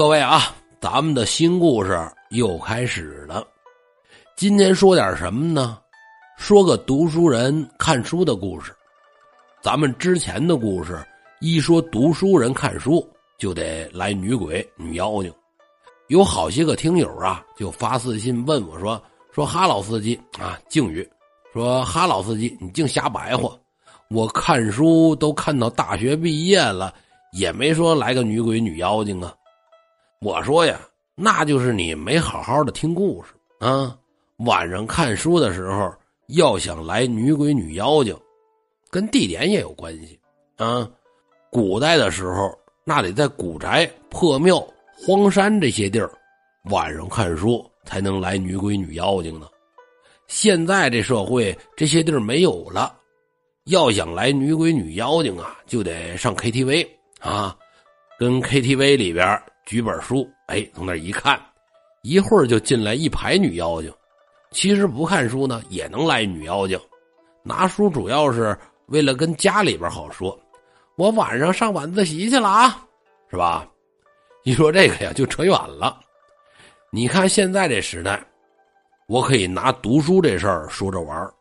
各位啊，咱们的新故事又开始了。今天说点什么呢？说个读书人看书的故事。咱们之前的故事一说读书人看书，就得来女鬼、女妖精。有好些个听友啊，就发私信问我说：“说哈老司机啊，靖宇，说哈老司机，你净瞎白话。我看书都看到大学毕业了，也没说来个女鬼、女妖精啊。”我说呀，那就是你没好好的听故事啊。晚上看书的时候，要想来女鬼、女妖精，跟地点也有关系啊。古代的时候，那得在古宅、破庙、荒山这些地儿，晚上看书才能来女鬼、女妖精呢。现在这社会，这些地儿没有了。要想来女鬼女妖精啊，就得上 KTV 啊，跟 KTV 里边举本书，哎，从那一看，一会儿就进来一排女妖精。其实不看书呢，也能来女妖精。拿书主要是为了跟家里边好说，我晚上上晚自习去了啊，是吧？一说这个呀，就扯远了。你看现在这时代，我可以拿读书这事儿说着玩儿。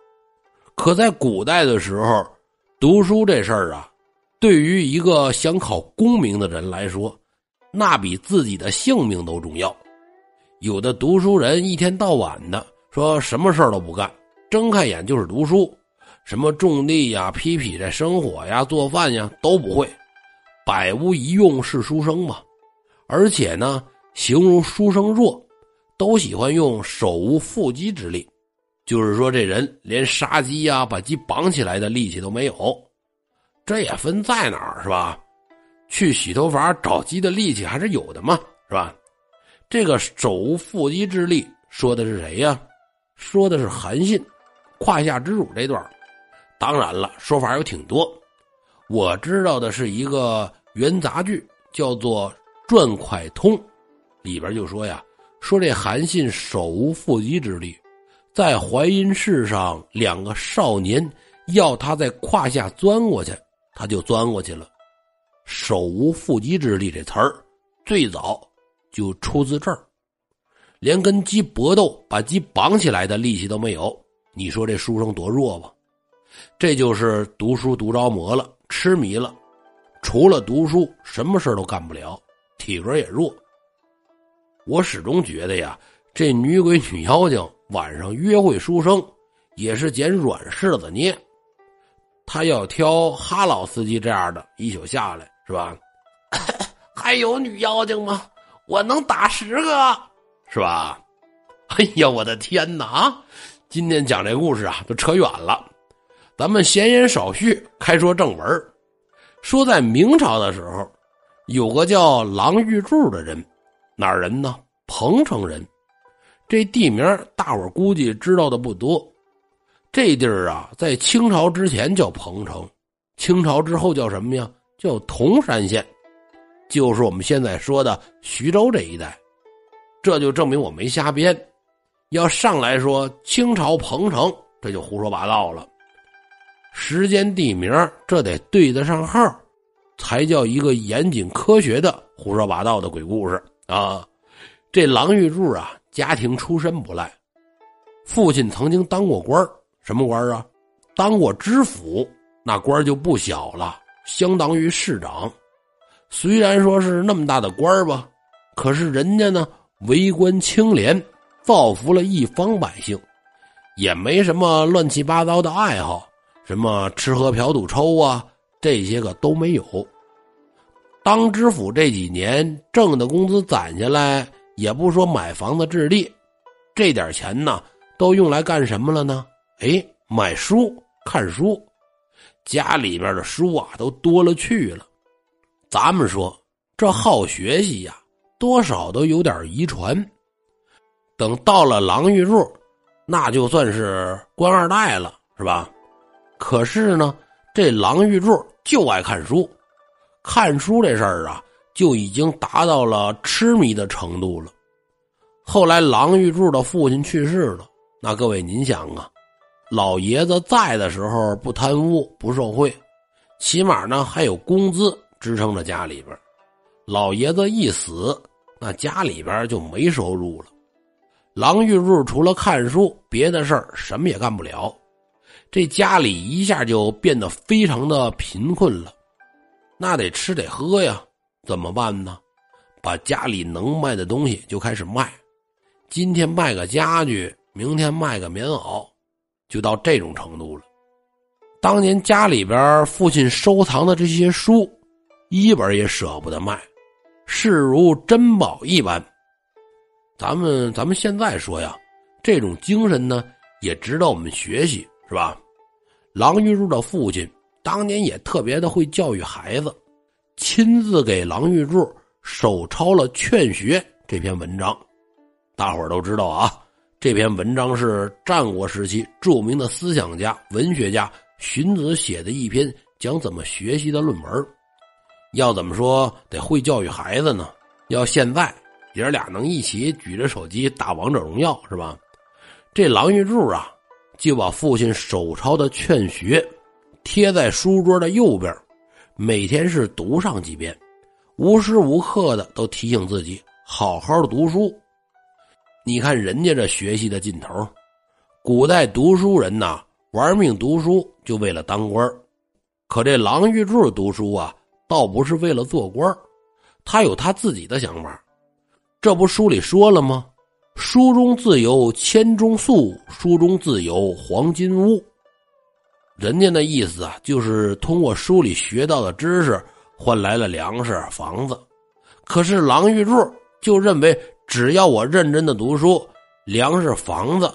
可在古代的时候，读书这事儿啊，对于一个想考功名的人来说，那比自己的性命都重要。有的读书人一天到晚的说什么事儿都不干，睁开眼就是读书，什么种地呀、劈劈柴、生火呀、做饭呀都不会，百无一用是书生嘛。而且呢，形容书生弱，都喜欢用手无缚鸡之力。就是说，这人连杀鸡呀、把鸡绑起来的力气都没有，这也分在哪儿是吧？去洗头房找鸡的力气还是有的嘛，是吧？这个手无缚鸡之力说的是谁呀？说的是韩信，胯下之辱这段。当然了，说法有挺多。我知道的是一个元杂剧，叫做《转蒯通》，里边就说呀，说这韩信手无缚鸡之力。在淮阴市上，两个少年要他在胯下钻过去，他就钻过去了。手无缚鸡之力这词儿，最早就出自这儿。连跟鸡搏斗，把鸡绑起来的力气都没有。你说这书生多弱吧？这就是读书读着魔了，痴迷了，除了读书，什么事都干不了，体格也弱。我始终觉得呀，这女鬼女妖精。晚上约会书生，也是捡软柿子捏。他要挑哈老司机这样的一宿下来，是吧？还有女妖精吗？我能打十个，是吧？哎呀，我的天哪！啊，今天讲这故事啊，都扯远了。咱们闲言少叙，开说正文。说在明朝的时候，有个叫郎玉柱的人，哪儿人呢？彭城人。这地名大伙估计知道的不多，这地儿啊，在清朝之前叫彭城，清朝之后叫什么呀？叫铜山县，就是我们现在说的徐州这一带。这就证明我没瞎编，要上来说清朝彭城，这就胡说八道了。时间地名这得对得上号，才叫一个严谨科学的胡说八道的鬼故事啊！这郎玉柱啊。家庭出身不赖，父亲曾经当过官什么官啊？当过知府，那官就不小了，相当于市长。虽然说是那么大的官儿吧，可是人家呢，为官清廉，造福了一方百姓，也没什么乱七八糟的爱好，什么吃喝嫖赌抽啊，这些个都没有。当知府这几年挣的工资攒下来。也不说买房子置地，这点钱呢，都用来干什么了呢？哎，买书看书，家里边的书啊，都多了去了。咱们说这好学习呀，多少都有点遗传。等到了郎玉柱，那就算是官二代了，是吧？可是呢，这郎玉柱就爱看书，看书这事儿啊。就已经达到了痴迷的程度了。后来，郎玉柱的父亲去世了。那各位，您想啊，老爷子在的时候不贪污不受贿，起码呢还有工资支撑着家里边。老爷子一死，那家里边就没收入了。郎玉柱除了看书，别的事儿什么也干不了，这家里一下就变得非常的贫困了。那得吃得喝呀，怎么办呢？把家里能卖的东西就开始卖，今天卖个家具，明天卖个棉袄，就到这种程度了。当年家里边父亲收藏的这些书，一本也舍不得卖，视如珍宝一般。咱们咱们现在说呀，这种精神呢，也值得我们学习，是吧？郎玉柱的父亲当年也特别的会教育孩子，亲自给郎玉柱手抄了《劝学》这篇文章。大伙儿都知道啊，这篇文章是战国时期著名的思想家、文学家。荀子写的一篇讲怎么学习的论文，要怎么说得会教育孩子呢？要现在爷俩能一起举着手机打王者荣耀是吧？这郎玉柱啊，就把父亲手抄的《劝学》贴在书桌的右边，每天是读上几遍，无时无刻的都提醒自己好好的读书。你看人家这学习的劲头，古代读书人呐。玩命读书就为了当官可这郎玉柱读书啊，倒不是为了做官他有他自己的想法。这不书里说了吗？书中自有千钟粟，书中自有黄金屋。人家的意思啊，就是通过书里学到的知识换来了粮食、房子。可是郎玉柱就认为，只要我认真的读书，粮食、房子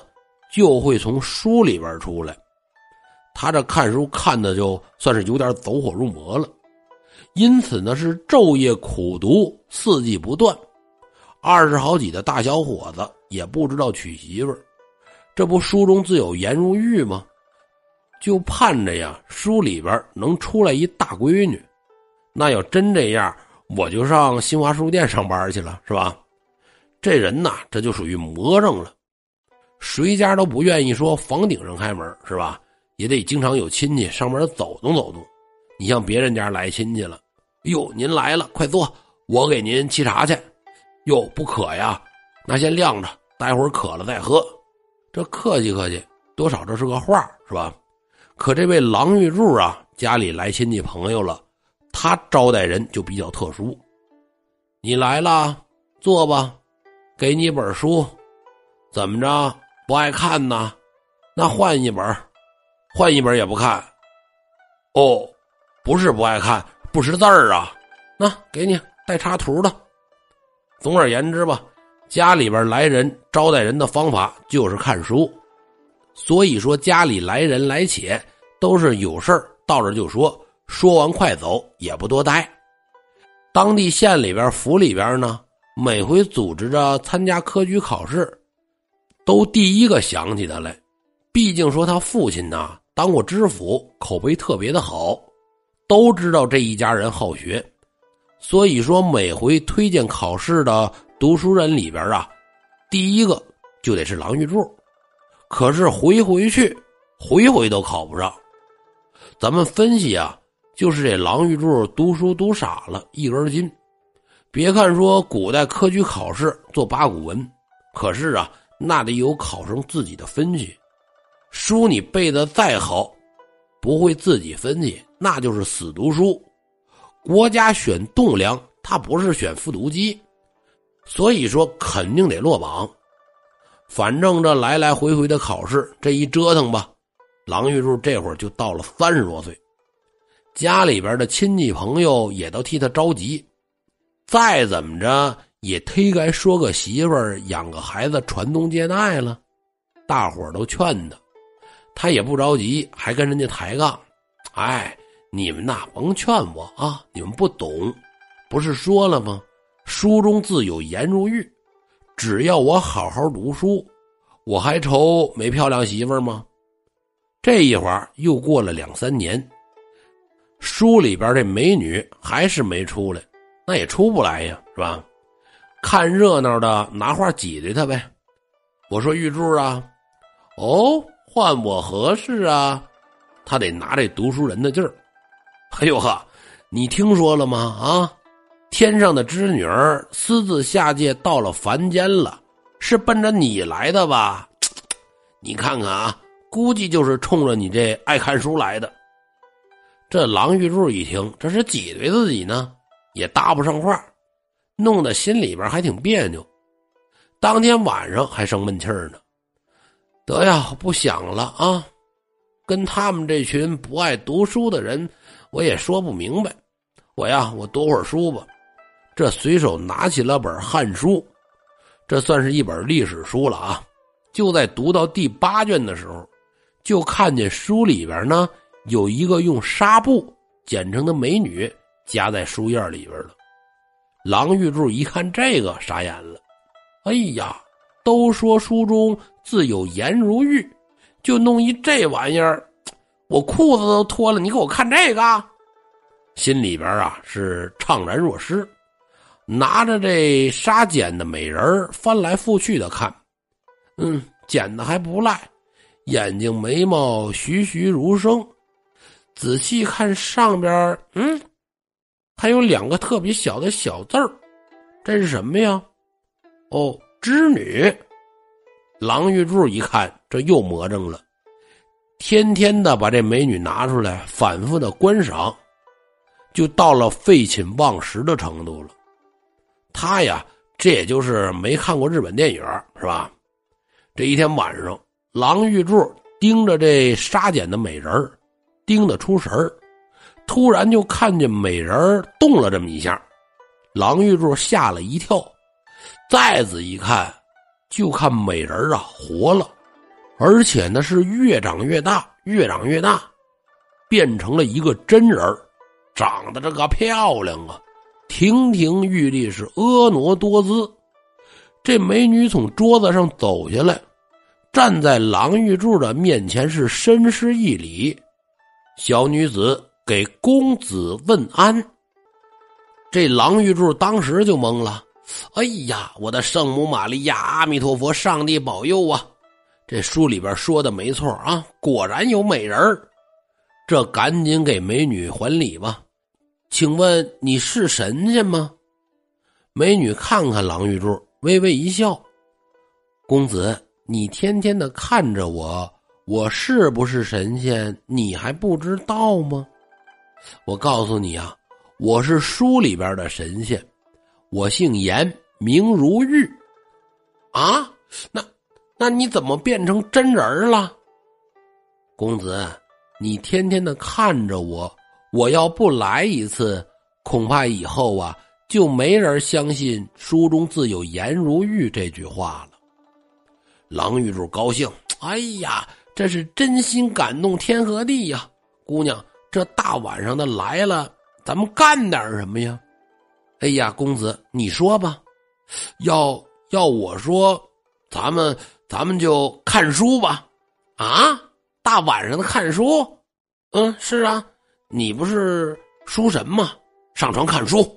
就会从书里边出来。他这看书看的就算是有点走火入魔了，因此呢是昼夜苦读，四季不断。二十好几的大小伙子也不知道娶媳妇儿，这不书中自有颜如玉吗？就盼着呀，书里边能出来一大闺女。那要真这样，我就上新华书店上班去了，是吧？这人呐，这就属于魔怔了，谁家都不愿意说房顶上开门，是吧？也得经常有亲戚上门走动走动，你像别人家来亲戚了，哟，您来了，快坐，我给您沏茶去。哟，不渴呀，那先晾着，待会儿渴了再喝。这客气客气，多少这是个话是吧？可这位郎玉柱啊，家里来亲戚朋友了，他招待人就比较特殊。你来了，坐吧，给你一本书，怎么着不爱看呢？那换一本。换一本也不看，哦，不是不爱看，不识字儿啊。那给你带插图的。总而言之吧，家里边来人招待人的方法就是看书。所以说，家里来人来且都是有事儿到这就说，说完快走，也不多待。当地县里边府里边呢，每回组织着参加科举考试，都第一个想起他来。毕竟说他父亲呐。当过知府，口碑特别的好，都知道这一家人好学，所以说每回推荐考试的读书人里边啊，第一个就得是郎玉柱。可是回回去，回回都考不上。咱们分析啊，就是这郎玉柱读书读傻了，一根筋。别看说古代科举考试做八股文，可是啊，那得有考生自己的分析。书你背的再好，不会自己分析，那就是死读书。国家选栋梁，他不是选复读机，所以说肯定得落榜。反正这来来回回的考试，这一折腾吧，郎玉柱这会儿就到了三十多岁，家里边的亲戚朋友也都替他着急，再怎么着也忒该说个媳妇儿，养个孩子，传宗接代了。大伙儿都劝他。他也不着急，还跟人家抬杠。哎，你们呐，甭劝我啊！你们不懂，不是说了吗？书中自有颜如玉，只要我好好读书，我还愁没漂亮媳妇吗？这一会儿又过了两三年，书里边这美女还是没出来，那也出不来呀，是吧？看热闹的拿话挤兑他呗。我说玉柱啊，哦。换我何事啊？他得拿这读书人的劲儿。哎呦呵，你听说了吗？啊，天上的织女儿私自下界到了凡间了，是奔着你来的吧？你看看啊，估计就是冲着你这爱看书来的。这郎玉柱一听，这是挤兑自己呢，也搭不上话，弄得心里边还挺别扭。当天晚上还生闷气儿呢，得呀，不想了啊，跟他们这群不爱读书的人，我也说不明白。我呀，我读会儿书吧。这随手拿起了本《汉书》，这算是一本历史书了啊！就在读到第八卷的时候，就看见书里边呢有一个用纱布剪成的美女夹在书页里边了。郎玉柱一看这个，傻眼了。哎呀，都说书中自有颜如玉，就弄一这玩意儿，我裤子都脱了，你给我看这个，心里边啊是怅然若失。拿着这纱剪的美人翻来覆去的看，嗯，剪的还不赖，眼睛眉毛栩栩如生。仔细看上边，嗯，还有两个特别小的小字儿，这是什么呀？哦，织女。郎玉柱一看，这又魔怔了，天天的把这美女拿出来反复的观赏，就到了废寝忘食的程度了。他呀，这也就是没看过日本电影，是吧？这一天晚上，郎玉柱盯着这纱剪的美人盯得出神儿突然就看见美人动了这么一下，郎玉柱吓了一跳，再仔细看，就看美人啊活了，而且呢是越长越大，越长越大，变成了一个真人长得这个漂亮啊！亭亭玉立，是婀娜多姿。这美女从桌子上走下来，站在郎玉柱的面前，是深施一礼。小女子给公子问安。这郎玉柱当时就懵了：“哎呀，我的圣母玛利亚，阿弥陀佛，上帝保佑啊！这书里边说的没错啊，果然有美人这赶紧给美女还礼吧。”请问你是神仙吗？美女看看郎玉柱，微微一笑。公子，你天天的看着我，我是不是神仙？你还不知道吗？我告诉你啊，我是书里边的神仙，我姓严，名如玉。啊，那那你怎么变成真人了？公子，你天天的看着我。我要不来一次，恐怕以后啊就没人相信书中自有颜如玉这句话了。郎玉柱高兴，哎呀，这是真心感动天和地呀！姑娘，这大晚上的来了，咱们干点什么呀？哎呀，公子，你说吧。要要我说，咱们咱们就看书吧。啊，大晚上的看书？嗯，是啊。你不是书神吗？上床看书，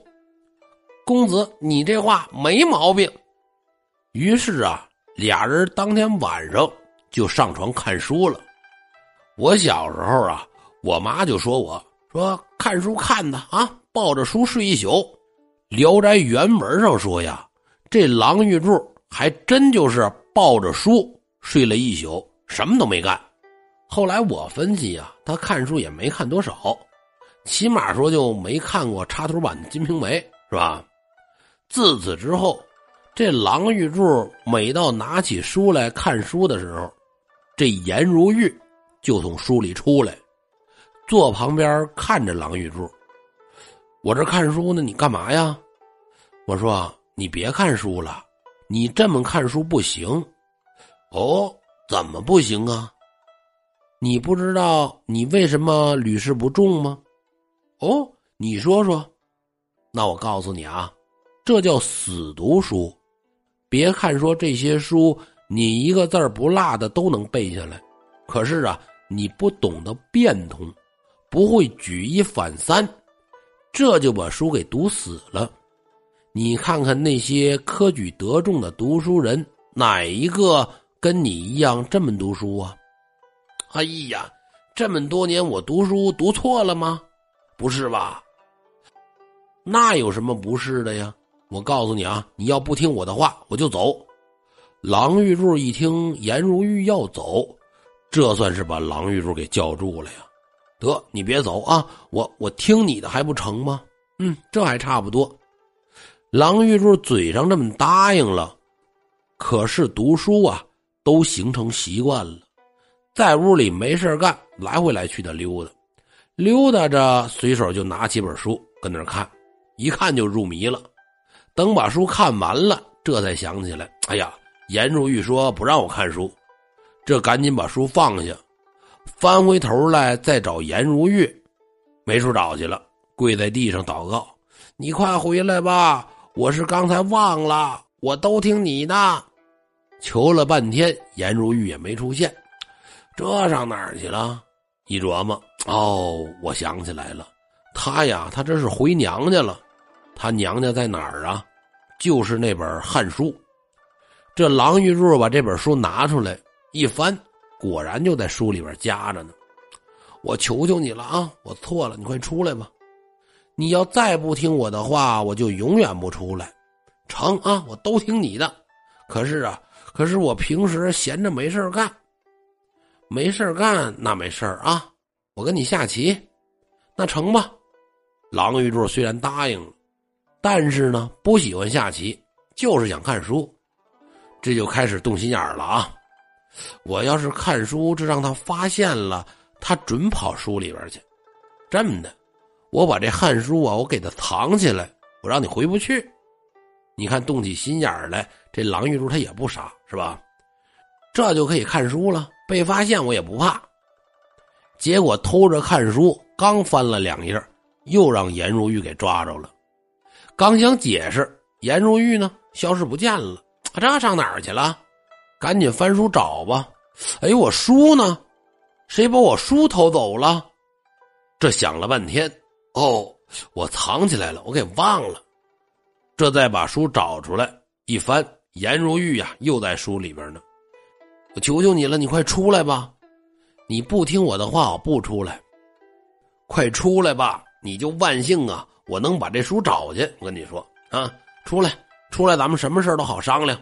公子，你这话没毛病。于是啊，俩人当天晚上就上床看书了。我小时候啊，我妈就说我说看书看的啊，抱着书睡一宿。《聊斋》原文上说呀，这郎玉柱还真就是抱着书睡了一宿，什么都没干。后来我分析呀，他看书也没看多少，起码说就没看过插图版的《金瓶梅》，是吧？自此之后，这郎玉柱每到拿起书来看书的时候，这颜如玉就从书里出来，坐旁边看着郎玉柱。我这看书呢，你干嘛呀？我说你别看书了，你这么看书不行。哦，怎么不行啊？你不知道你为什么屡试不中吗？哦，你说说。那我告诉你啊，这叫死读书。别看说这些书你一个字儿不落的都能背下来，可是啊，你不懂得变通，不会举一反三，这就把书给读死了。你看看那些科举得中的读书人，哪一个跟你一样这么读书啊？哎呀，这么多年我读书读错了吗？不是吧？那有什么不是的呀？我告诉你啊，你要不听我的话，我就走。郎玉柱一听颜如玉要走，这算是把郎玉柱给叫住了呀。得，你别走啊，我我听你的还不成吗？嗯，这还差不多。郎玉柱嘴上这么答应了，可是读书啊，都形成习惯了，在屋里没事干，来回来去的溜达，溜达着随手就拿起本书跟那看，一看就入迷了。等把书看完了，这才想起来，哎呀，颜如玉说不让我看书，这赶紧把书放下，翻回头来再找颜如玉，没处找去了，跪在地上祷告：“你快回来吧。”我是刚才忘了，我都听你的，求了半天，颜如玉也没出现，这上哪儿去了？一琢磨，哦，我想起来了，他呀，他这是回娘家了，他娘家在哪儿啊？就是那本《汉书》。这郎玉柱把这本书拿出来一翻，果然就在书里边夹着呢。我求求你了啊，我错了，你快出来吧。你要再不听我的话，我就永远不出来。成啊，我都听你的。可是啊，可是我平时闲着没事干，没事干那没事啊。我跟你下棋，那成吧。郎玉柱虽然答应了，但是呢，不喜欢下棋，就是想看书。这就开始动心眼了啊！我要是看书，这让他发现了，他准跑书里边去。这么的。我把这汉书啊，我给他藏起来，我让你回不去。你看动起心眼来，这郎玉柱他也不傻，是吧？这就可以看书了，被发现我也不怕。结果偷着看书，刚翻了两页，又让颜如玉给抓着了。刚想解释，颜如玉呢消失不见了，这上哪儿去了？赶紧翻书找吧。哎，我书呢？谁把我书偷走了？这想了半天。哦，我藏起来了，我给忘了。这再把书找出来一翻，颜如玉呀，又在书里边呢。我求求你了，你快出来吧！你不听我的话，我不出来。快出来吧！你就万幸啊，我能把这书找去。我跟你说啊，出来，出来，咱们什么事都好商量。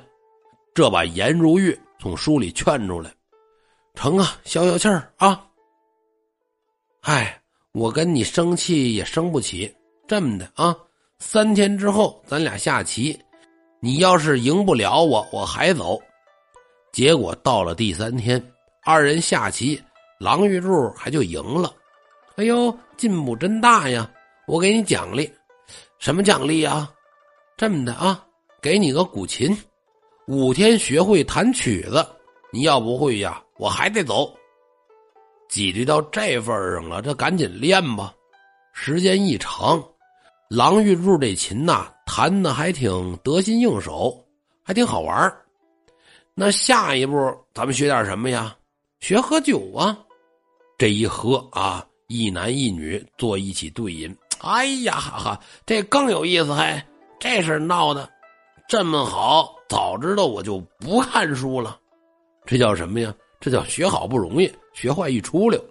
这把颜如玉从书里劝出来，成啊，消消气儿啊。嗨。我跟你生气也生不起，这么的啊，三天之后咱俩下棋，你要是赢不了我，我还走。结果到了第三天，二人下棋，郎玉柱还就赢了。哎呦，进步真大呀！我给你奖励，什么奖励啊？这么的啊，给你个古琴，五天学会弹曲子。你要不会呀，我还得走。挤兑到这份上了，这赶紧练吧。时间一长，郎玉柱这琴呐，弹的还挺得心应手，还挺好玩那下一步咱们学点什么呀？学喝酒啊！这一喝啊，一男一女坐一起对饮，哎呀哈哈，这更有意思还。这事闹的这么好，早知道我就不看书了。这叫什么呀？这叫学好不容易。学坏一出溜，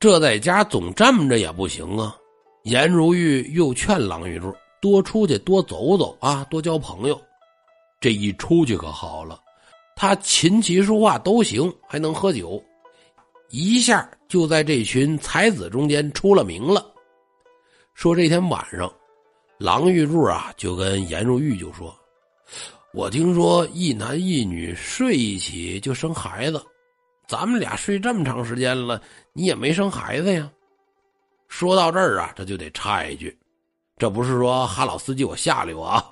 这在家总这么着也不行啊。颜如玉又劝郎玉柱多出去多走走啊，多交朋友。这一出去可好了，他琴棋书画都行，还能喝酒，一下就在这群才子中间出了名了。说这天晚上，郎玉柱啊就跟颜如玉就说：“我听说一男一女睡一起就生孩子。”咱们俩睡这么长时间了，你也没生孩子呀？说到这儿啊，这就得插一句，这不是说哈老司机我下流啊，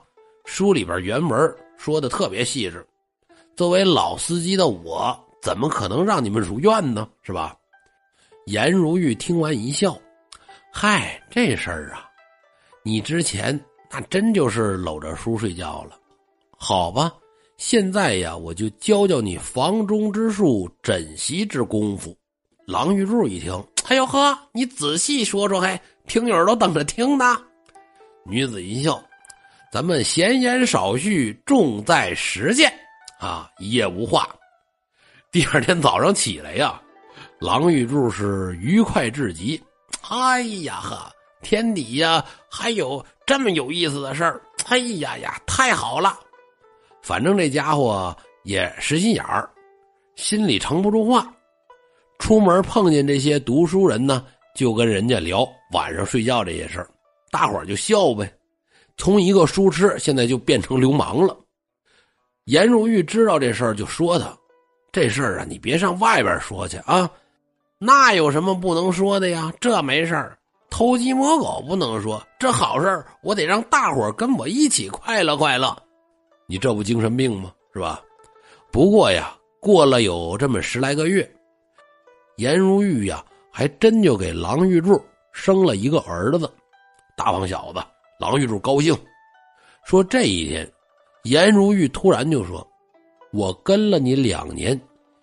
书里边原文说的特别细致。作为老司机的我，怎么可能让你们如愿呢？是吧？颜如玉听完一笑，嗨，这事儿啊，你之前那真就是搂着书睡觉了，好吧？现在呀，我就教教你房中之术、枕席之功夫。郎玉柱一听，哎呦呵，你仔细说说，嘿听友都等着听呢。女子一笑，咱们闲言少叙，重在实践啊！一夜无话。第二天早上起来呀，郎玉柱是愉快至极。哎呀呵，天底下还有这么有意思的事儿！哎呀呀，太好了！反正这家伙也实心眼儿，心里盛不住话。出门碰见这些读书人呢，就跟人家聊晚上睡觉这些事儿，大伙儿就笑呗。从一个书痴，现在就变成流氓了。颜如玉知道这事儿，就说他：“这事儿啊，你别上外边说去啊。那有什么不能说的呀？这没事儿，偷鸡摸狗不能说，这好事儿，我得让大伙儿跟我一起快乐快乐。你这不精神病吗？是吧？不过呀，过了有这么十来个月。”颜如玉呀，还真就给郎玉柱生了一个儿子，大胖小子。郎玉柱高兴，说这一天，颜如玉突然就说：“我跟了你两年，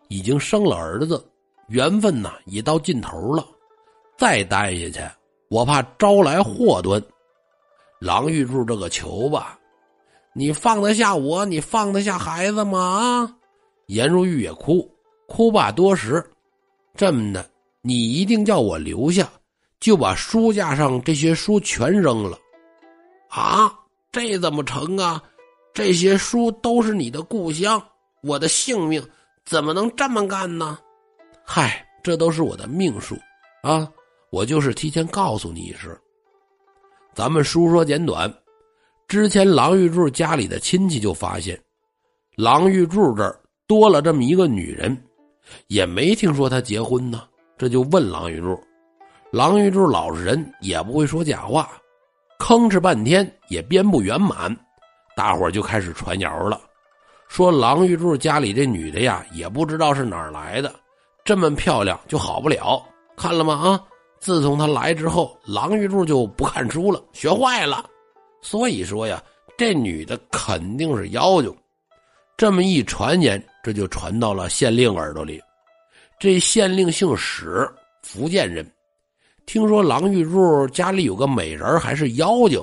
已经生了儿子，缘分呐已到尽头了，再待下去，我怕招来祸端。”郎玉柱这个球吧，你放得下我？你放得下孩子吗？啊！颜如玉也哭，哭罢多时。这么的，你一定叫我留下，就把书架上这些书全扔了。啊，这怎么成啊？这些书都是你的故乡，我的性命怎么能这么干呢？嗨，这都是我的命数啊！我就是提前告诉你一声。咱们书说简短，之前郎玉柱家里的亲戚就发现，郎玉柱这儿多了这么一个女人。也没听说他结婚呢，这就问郎玉柱。郎玉柱老实人，也不会说假话，吭哧半天也编不圆满，大伙就开始传谣了，说郎玉柱家里这女的呀，也不知道是哪儿来的，这么漂亮就好不了。看了吗？啊，自从他来之后，郎玉柱就不看书了，学坏了。所以说呀，这女的肯定是妖精。这么一传言，这就传到了县令耳朵里。这县令姓史，福建人，听说郎玉柱家里有个美人还是妖精，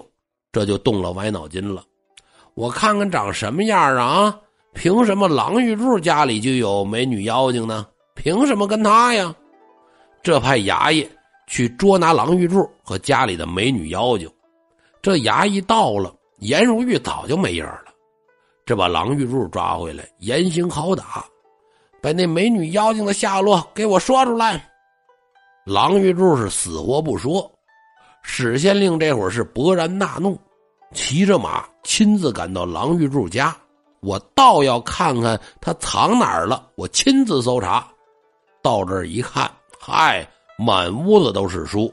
这就动了歪脑筋了。我看看长什么样啊？凭什么郎玉柱家里就有美女妖精呢？凭什么跟他呀？这派衙役去捉拿郎玉柱和家里的美女妖精。这衙役到了，颜如玉早就没影了。这把郎玉柱抓回来，严刑拷打，把那美女妖精的下落给我说出来。郎玉柱是死活不说。史县令这会儿是勃然大怒，骑着马亲自赶到郎玉柱家。我倒要看看他藏哪儿了，我亲自搜查。到这儿一看，嗨，满屋子都是书，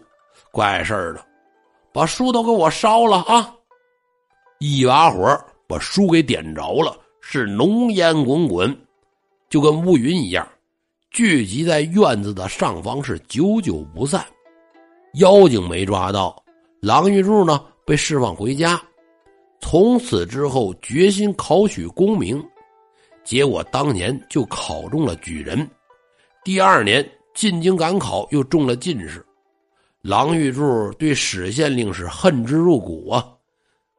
怪事儿的，把书都给我烧了啊！一把火。把书给点着了，是浓烟滚滚，就跟乌云一样，聚集在院子的上方，是久久不散。妖精没抓到，郎玉柱呢被释放回家，从此之后决心考取功名，结果当年就考中了举人，第二年进京赶考又中了进士。郎玉柱对史县令是恨之入骨啊。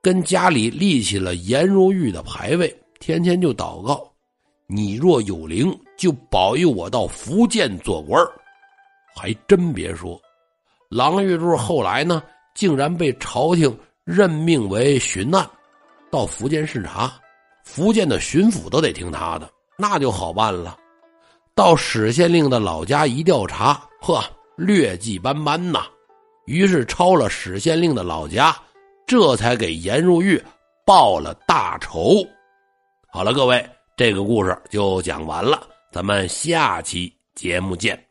跟家里立起了颜如玉的牌位，天天就祷告：“你若有灵，就保佑我到福建做官还真别说，郎玉柱后来呢，竟然被朝廷任命为巡按，到福建视察，福建的巡抚都得听他的，那就好办了。到史县令的老家一调查，呵，劣迹斑斑呐。于是抄了史县令的老家。这才给颜如玉报了大仇。好了，各位，这个故事就讲完了，咱们下期节目见。